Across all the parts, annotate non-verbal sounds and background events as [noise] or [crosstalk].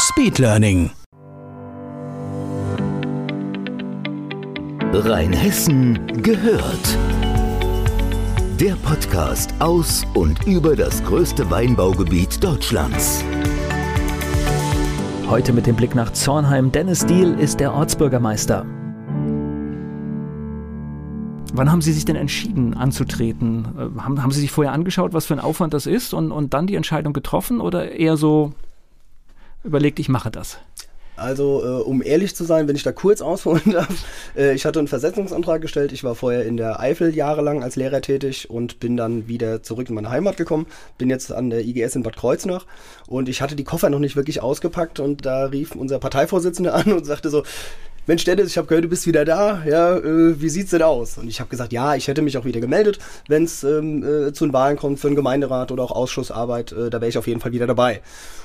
Speedlearning. Rheinhessen gehört. Der Podcast aus und über das größte Weinbaugebiet Deutschlands. Heute mit dem Blick nach Zornheim. Dennis Diel ist der Ortsbürgermeister. Wann haben Sie sich denn entschieden anzutreten? Äh, Haben, haben Sie sich vorher angeschaut, was für ein Aufwand das ist und, und dann die Entscheidung getroffen oder eher so überlegt, ich mache das? Also, äh, um ehrlich zu sein, wenn ich da kurz ausholen [laughs] darf, äh, ich hatte einen Versetzungsantrag gestellt. Ich war vorher in der Eifel jahrelang als Lehrer tätig und bin dann wieder zurück in meine Heimat gekommen. Bin jetzt an der IGS in Bad Kreuznach und ich hatte die Koffer noch nicht wirklich ausgepackt und da rief unser Parteivorsitzender [laughs] an und sagte so, Mensch Dennis, ich habe gehört, du bist wieder da. Ja, äh, wie sieht's denn aus? Und ich habe gesagt, ja, ich hätte mich auch wieder gemeldet, wenn es ähm, äh, zu den Wahlen kommt für einen Gemeinderat oder auch Ausschussarbeit. Äh, da wäre ich auf jeden Fall wieder dabei.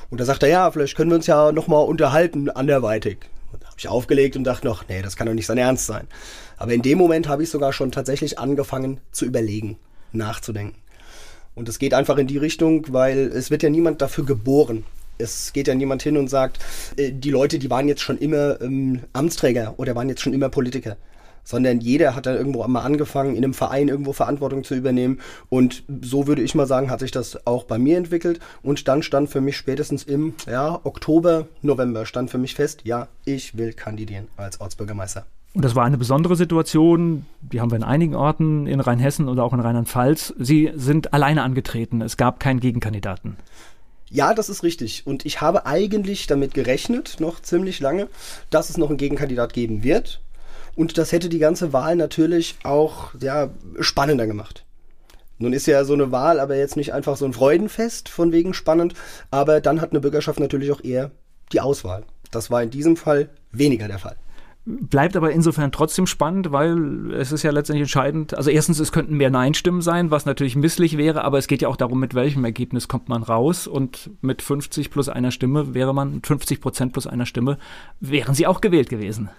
Und da sagt er, ja, vielleicht können wir uns ja nochmal unterhalten, anderweitig. Und da habe ich aufgelegt und dachte noch, nee, das kann doch nicht sein Ernst sein. Aber in dem Moment habe ich sogar schon tatsächlich angefangen zu überlegen, nachzudenken. Und es geht einfach in die Richtung, weil es wird ja niemand dafür geboren. Es geht ja niemand hin und sagt, äh, die Leute, die waren jetzt schon immer ähm, Amtsträger oder waren jetzt schon immer Politiker. Sondern jeder hat dann irgendwo mal angefangen, in einem Verein irgendwo Verantwortung zu übernehmen. Und so würde ich mal sagen, hat sich das auch bei mir entwickelt. Und dann stand für mich spätestens im ja, Oktober, November, stand für mich fest, ja, ich will kandidieren als Ortsbürgermeister. Und das war eine besondere Situation, die haben wir in einigen Orten in Rheinhessen oder auch in Rheinland-Pfalz. Sie sind alleine angetreten, es gab keinen Gegenkandidaten. Ja, das ist richtig. Und ich habe eigentlich damit gerechnet, noch ziemlich lange, dass es noch einen Gegenkandidat geben wird. Und das hätte die ganze Wahl natürlich auch ja, spannender gemacht. Nun ist ja so eine Wahl aber jetzt nicht einfach so ein Freudenfest von wegen spannend, aber dann hat eine Bürgerschaft natürlich auch eher die Auswahl. Das war in diesem Fall weniger der Fall. Bleibt aber insofern trotzdem spannend, weil es ist ja letztendlich entscheidend. Also erstens, es könnten mehr Nein-Stimmen sein, was natürlich misslich wäre, aber es geht ja auch darum, mit welchem Ergebnis kommt man raus. Und mit 50 plus einer Stimme wäre man, 50 Prozent plus einer Stimme, wären sie auch gewählt gewesen.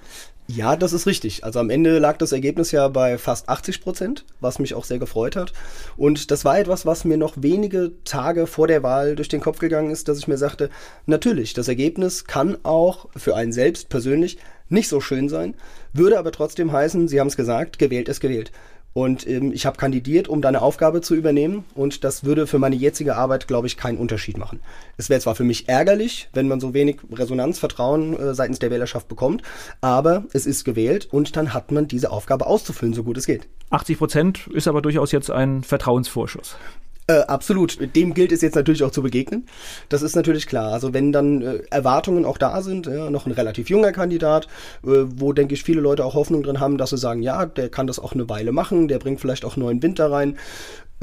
Ja, das ist richtig. Also am Ende lag das Ergebnis ja bei fast 80 Prozent, was mich auch sehr gefreut hat. Und das war etwas, was mir noch wenige Tage vor der Wahl durch den Kopf gegangen ist, dass ich mir sagte, natürlich, das Ergebnis kann auch für einen selbst persönlich nicht so schön sein, würde aber trotzdem heißen, Sie haben es gesagt, gewählt ist gewählt. Und ähm, ich habe kandidiert, um deine Aufgabe zu übernehmen. Und das würde für meine jetzige Arbeit, glaube ich, keinen Unterschied machen. Es wäre zwar für mich ärgerlich, wenn man so wenig Resonanz, Vertrauen äh, seitens der Wählerschaft bekommt, aber es ist gewählt und dann hat man diese Aufgabe auszufüllen, so gut es geht. 80 Prozent ist aber durchaus jetzt ein Vertrauensvorschuss. Äh, absolut. Dem gilt es jetzt natürlich auch zu begegnen. Das ist natürlich klar. Also wenn dann äh, Erwartungen auch da sind, ja, noch ein relativ junger Kandidat, äh, wo denke ich viele Leute auch Hoffnung drin haben, dass sie sagen, ja, der kann das auch eine Weile machen, der bringt vielleicht auch neuen Winter rein,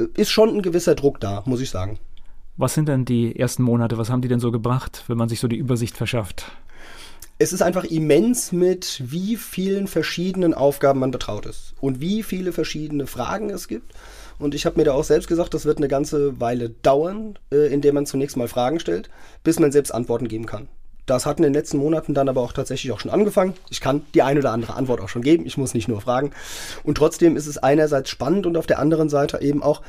äh, ist schon ein gewisser Druck da, muss ich sagen. Was sind denn die ersten Monate? Was haben die denn so gebracht, wenn man sich so die Übersicht verschafft? Es ist einfach immens mit wie vielen verschiedenen Aufgaben man betraut ist und wie viele verschiedene Fragen es gibt. Und ich habe mir da auch selbst gesagt, das wird eine ganze Weile dauern, äh, in der man zunächst mal Fragen stellt, bis man selbst Antworten geben kann. Das hat in den letzten Monaten dann aber auch tatsächlich auch schon angefangen. Ich kann die eine oder andere Antwort auch schon geben. Ich muss nicht nur fragen. Und trotzdem ist es einerseits spannend und auf der anderen Seite eben auch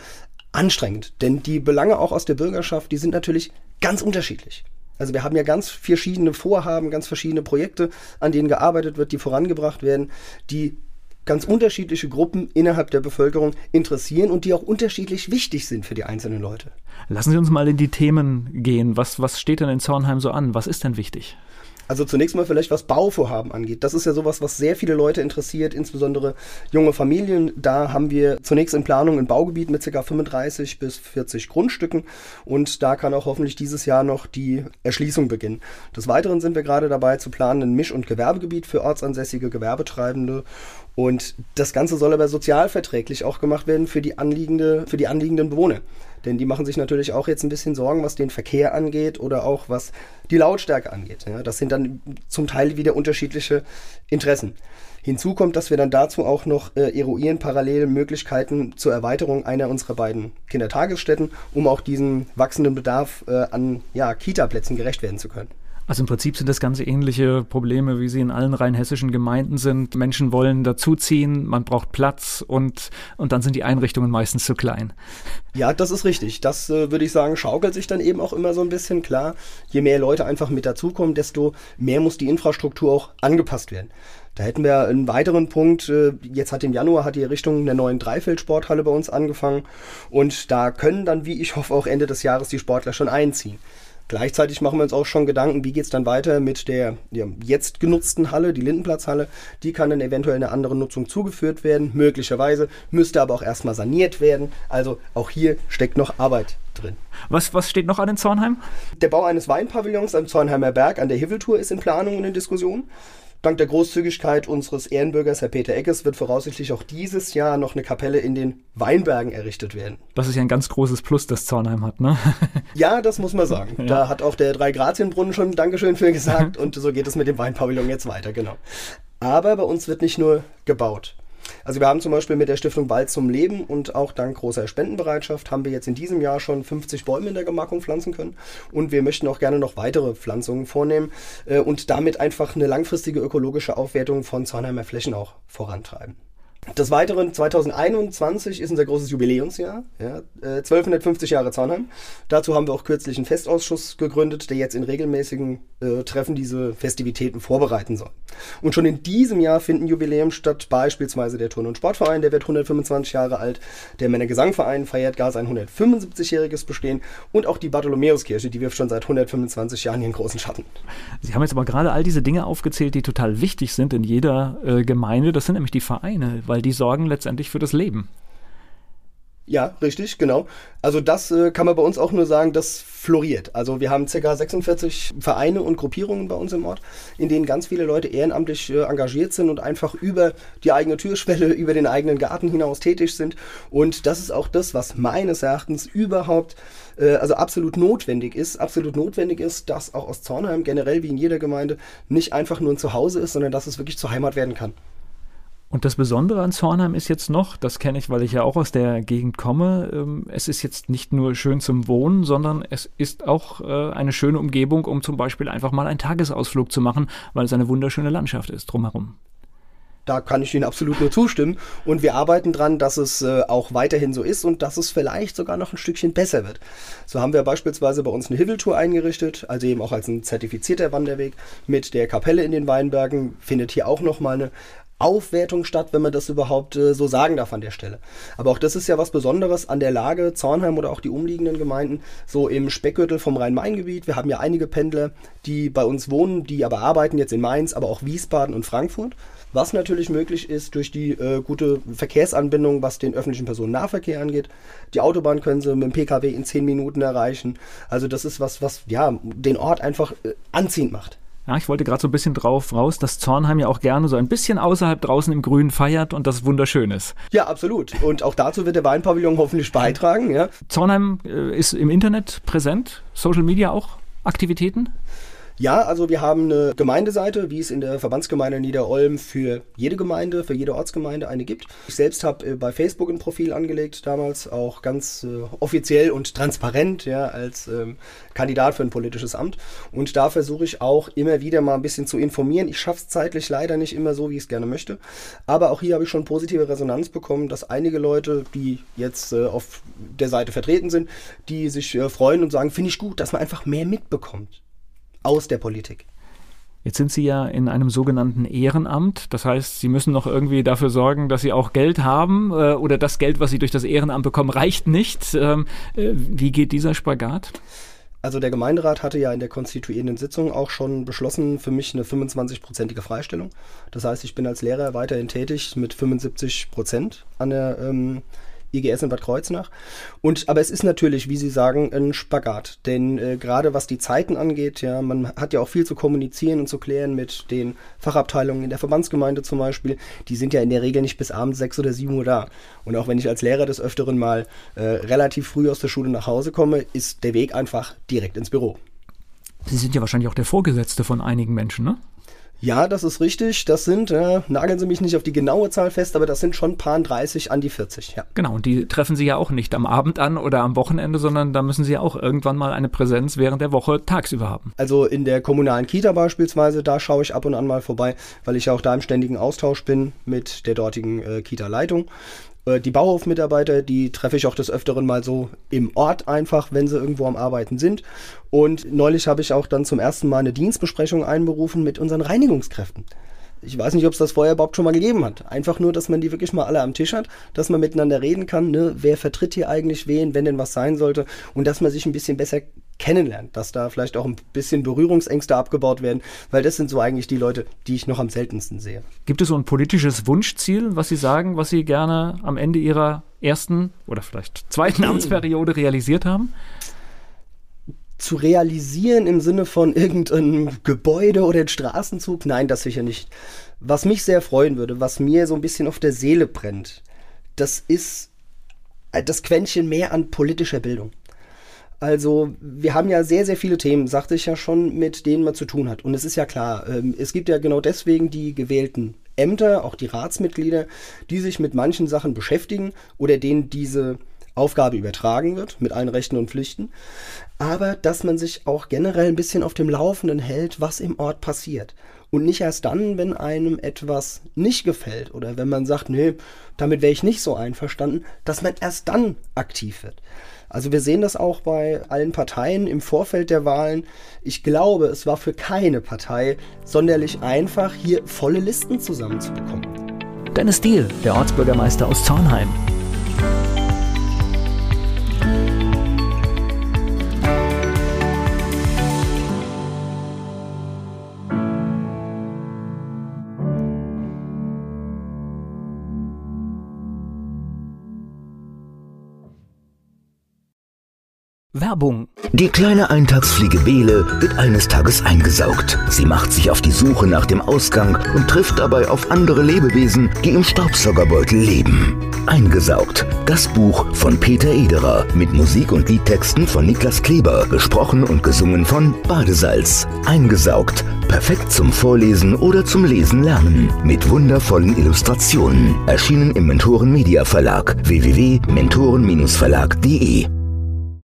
anstrengend. Denn die Belange auch aus der Bürgerschaft, die sind natürlich ganz unterschiedlich. Also wir haben ja ganz verschiedene Vorhaben, ganz verschiedene Projekte, an denen gearbeitet wird, die vorangebracht werden, die ganz unterschiedliche Gruppen innerhalb der Bevölkerung interessieren und die auch unterschiedlich wichtig sind für die einzelnen Leute. Lassen Sie uns mal in die Themen gehen. Was, was steht denn in Zornheim so an? Was ist denn wichtig? Also zunächst mal vielleicht was Bauvorhaben angeht. Das ist ja sowas, was sehr viele Leute interessiert, insbesondere junge Familien. Da haben wir zunächst in Planung ein Baugebiet mit ca. 35 bis 40 Grundstücken und da kann auch hoffentlich dieses Jahr noch die Erschließung beginnen. Des Weiteren sind wir gerade dabei zu planen ein Misch- und Gewerbegebiet für ortsansässige Gewerbetreibende und das Ganze soll aber sozialverträglich auch gemacht werden für die, anliegende, für die anliegenden Bewohner. Denn die machen sich natürlich auch jetzt ein bisschen Sorgen, was den Verkehr angeht oder auch was die Lautstärke angeht. Ja, das sind dann zum Teil wieder unterschiedliche Interessen. Hinzu kommt, dass wir dann dazu auch noch äh, eruieren parallel Möglichkeiten zur Erweiterung einer unserer beiden Kindertagesstätten, um auch diesem wachsenden Bedarf äh, an ja, Kita-Plätzen gerecht werden zu können. Also im Prinzip sind das ganz ähnliche Probleme, wie sie in allen rheinhessischen Gemeinden sind. Menschen wollen dazuziehen, man braucht Platz und, und dann sind die Einrichtungen meistens zu klein. Ja, das ist richtig. Das äh, würde ich sagen, schaukelt sich dann eben auch immer so ein bisschen klar. Je mehr Leute einfach mit dazukommen, desto mehr muss die Infrastruktur auch angepasst werden. Da hätten wir einen weiteren Punkt. Äh, jetzt hat im Januar hat die Errichtung der neuen Dreifeldsporthalle bei uns angefangen. Und da können dann, wie ich hoffe, auch Ende des Jahres die Sportler schon einziehen. Gleichzeitig machen wir uns auch schon Gedanken, wie geht es dann weiter mit der ja, jetzt genutzten Halle, die Lindenplatzhalle. Die kann dann eventuell einer anderen Nutzung zugeführt werden, möglicherweise, müsste aber auch erstmal saniert werden. Also auch hier steckt noch Arbeit drin. Was, was steht noch an in Zornheim? Der Bau eines Weinpavillons am Zornheimer Berg an der Hiveltour ist in Planung und in Diskussion. Dank der Großzügigkeit unseres Ehrenbürgers, Herr Peter Eckes, wird voraussichtlich auch dieses Jahr noch eine Kapelle in den Weinbergen errichtet werden. Das ist ja ein ganz großes Plus, das Zornheim hat, ne? [laughs] ja, das muss man sagen. Ja. Da hat auch der Drei-Grazienbrunnen schon Dankeschön für gesagt [laughs] und so geht es mit dem Weinpavillon jetzt weiter, genau. Aber bei uns wird nicht nur gebaut. Also wir haben zum Beispiel mit der Stiftung Wald zum Leben und auch dank großer Spendenbereitschaft haben wir jetzt in diesem Jahr schon 50 Bäume in der Gemarkung pflanzen können und wir möchten auch gerne noch weitere Pflanzungen vornehmen äh, und damit einfach eine langfristige ökologische Aufwertung von Zornheimer Flächen auch vorantreiben. Des Weiteren, 2021 ist unser großes Jubiläumsjahr, ja, äh, 1250 Jahre Zaunheim. Dazu haben wir auch kürzlich einen Festausschuss gegründet, der jetzt in regelmäßigen äh, Treffen diese Festivitäten vorbereiten soll. Und schon in diesem Jahr finden Jubiläum statt, beispielsweise der Turn- und Sportverein, der wird 125 Jahre alt, der Männergesangverein feiert gar sein 175-jähriges Bestehen und auch die Bartholomäuskirche, die wirft schon seit 125 Jahren ihren großen Schatten. Sie haben jetzt aber gerade all diese Dinge aufgezählt, die total wichtig sind in jeder äh, Gemeinde. Das sind nämlich die Vereine, weil die sorgen letztendlich für das Leben. Ja, richtig, genau. Also das äh, kann man bei uns auch nur sagen, das floriert. Also wir haben ca. 46 Vereine und Gruppierungen bei uns im Ort, in denen ganz viele Leute ehrenamtlich äh, engagiert sind und einfach über die eigene Türschwelle, [laughs] über den eigenen Garten hinaus tätig sind. Und das ist auch das, was meines Erachtens überhaupt äh, also absolut notwendig ist. Absolut notwendig ist, dass auch aus Zornheim generell wie in jeder Gemeinde nicht einfach nur ein Zuhause ist, sondern dass es wirklich zur Heimat werden kann. Und das Besondere an Zornheim ist jetzt noch, das kenne ich, weil ich ja auch aus der Gegend komme, ähm, es ist jetzt nicht nur schön zum Wohnen, sondern es ist auch äh, eine schöne Umgebung, um zum Beispiel einfach mal einen Tagesausflug zu machen, weil es eine wunderschöne Landschaft ist drumherum. Da kann ich Ihnen absolut nur zustimmen. Und wir arbeiten dran, dass es äh, auch weiterhin so ist und dass es vielleicht sogar noch ein Stückchen besser wird. So haben wir beispielsweise bei uns eine Hiveltour eingerichtet, also eben auch als ein zertifizierter Wanderweg mit der Kapelle in den Weinbergen. Findet hier auch nochmal eine Aufwertung statt, wenn man das überhaupt äh, so sagen darf an der Stelle. Aber auch das ist ja was Besonderes an der Lage, Zornheim oder auch die umliegenden Gemeinden, so im Speckgürtel vom Rhein-Main-Gebiet. Wir haben ja einige Pendler, die bei uns wohnen, die aber arbeiten jetzt in Mainz, aber auch Wiesbaden und Frankfurt. Was natürlich möglich ist durch die äh, gute Verkehrsanbindung, was den öffentlichen Personennahverkehr angeht. Die Autobahn können sie mit dem Pkw in 10 Minuten erreichen. Also das ist was, was ja den Ort einfach äh, anziehend macht. Ja, ich wollte gerade so ein bisschen drauf raus, dass Zornheim ja auch gerne so ein bisschen außerhalb draußen im Grünen feiert und das wunderschön ist. Ja, absolut. Und auch dazu wird der Weinpavillon hoffentlich beitragen. Ja. Zornheim äh, ist im Internet präsent, Social Media auch Aktivitäten? Ja, also wir haben eine Gemeindeseite, wie es in der Verbandsgemeinde Niederolm für jede Gemeinde, für jede Ortsgemeinde eine gibt. Ich selbst habe äh, bei Facebook ein Profil angelegt, damals auch ganz äh, offiziell und transparent, ja, als ähm, Kandidat für ein politisches Amt. Und da versuche ich auch immer wieder mal ein bisschen zu informieren. Ich schaffe es zeitlich leider nicht immer so, wie ich es gerne möchte. Aber auch hier habe ich schon positive Resonanz bekommen, dass einige Leute, die jetzt äh, auf der Seite vertreten sind, die sich äh, freuen und sagen, finde ich gut, dass man einfach mehr mitbekommt aus der Politik. Jetzt sind Sie ja in einem sogenannten Ehrenamt. Das heißt, Sie müssen noch irgendwie dafür sorgen, dass Sie auch Geld haben äh, oder das Geld, was Sie durch das Ehrenamt bekommen, reicht nicht. Ähm, äh, wie geht dieser Spagat? Also der Gemeinderat hatte ja in der konstituierenden Sitzung auch schon beschlossen, für mich eine 25-prozentige Freistellung. Das heißt, ich bin als Lehrer weiterhin tätig mit 75 Prozent an der ähm, IGS in Bad Kreuznach. Und, aber es ist natürlich, wie Sie sagen, ein Spagat. Denn äh, gerade was die Zeiten angeht, ja, man hat ja auch viel zu kommunizieren und zu klären mit den Fachabteilungen in der Verbandsgemeinde zum Beispiel. Die sind ja in der Regel nicht bis abends sechs oder sieben Uhr da. Und auch wenn ich als Lehrer des Öfteren mal äh, relativ früh aus der Schule nach Hause komme, ist der Weg einfach direkt ins Büro. Sie sind ja wahrscheinlich auch der Vorgesetzte von einigen Menschen, ne? Ja, das ist richtig. Das sind, äh, nageln Sie mich nicht auf die genaue Zahl fest, aber das sind schon paar 30 an die 40, ja. Genau, und die treffen Sie ja auch nicht am Abend an oder am Wochenende, sondern da müssen Sie ja auch irgendwann mal eine Präsenz während der Woche tagsüber haben. Also in der kommunalen Kita beispielsweise, da schaue ich ab und an mal vorbei, weil ich ja auch da im ständigen Austausch bin mit der dortigen äh, Kita-Leitung. Äh, die Bauhofmitarbeiter, die treffe ich auch des Öfteren mal so im Ort einfach, wenn sie irgendwo am Arbeiten sind. Und neulich habe ich auch dann zum ersten Mal eine Dienstbesprechung einberufen mit unseren Reinigungskräften. Ich weiß nicht, ob es das vorher überhaupt schon mal gegeben hat. Einfach nur, dass man die wirklich mal alle am Tisch hat, dass man miteinander reden kann, ne? wer vertritt hier eigentlich wen, wenn denn was sein sollte und dass man sich ein bisschen besser kennenlernt, dass da vielleicht auch ein bisschen Berührungsängste abgebaut werden, weil das sind so eigentlich die Leute, die ich noch am seltensten sehe. Gibt es so ein politisches Wunschziel, was Sie sagen, was Sie gerne am Ende Ihrer ersten oder vielleicht zweiten [clears throat] Amtsperiode realisiert haben? zu realisieren im Sinne von irgendeinem Gebäude oder einem Straßenzug? Nein, das sicher nicht. Was mich sehr freuen würde, was mir so ein bisschen auf der Seele brennt, das ist das Quäntchen mehr an politischer Bildung. Also wir haben ja sehr, sehr viele Themen, sagte ich ja schon, mit denen man zu tun hat. Und es ist ja klar, ähm, es gibt ja genau deswegen die gewählten Ämter, auch die Ratsmitglieder, die sich mit manchen Sachen beschäftigen oder denen diese Aufgabe übertragen wird, mit allen Rechten und Pflichten. Aber dass man sich auch generell ein bisschen auf dem Laufenden hält, was im Ort passiert. Und nicht erst dann, wenn einem etwas nicht gefällt oder wenn man sagt, nee, damit wäre ich nicht so einverstanden, dass man erst dann aktiv wird. Also wir sehen das auch bei allen Parteien im Vorfeld der Wahlen. Ich glaube, es war für keine Partei sonderlich einfach, hier volle Listen zusammenzubekommen. Dennis Diel, der Ortsbürgermeister aus Zornheim. Werbung. Die kleine Eintagsfliege Bele wird eines Tages eingesaugt. Sie macht sich auf die Suche nach dem Ausgang und trifft dabei auf andere Lebewesen, die im Staubsaugerbeutel leben. Eingesaugt. Das Buch von Peter Ederer mit Musik und Liedtexten von Niklas Kleber, gesprochen und gesungen von Badesalz. Eingesaugt. Perfekt zum Vorlesen oder zum Lesen lernen. Mit wundervollen Illustrationen. Erschienen im Mentoren Media Verlag www.mentoren-verlag.de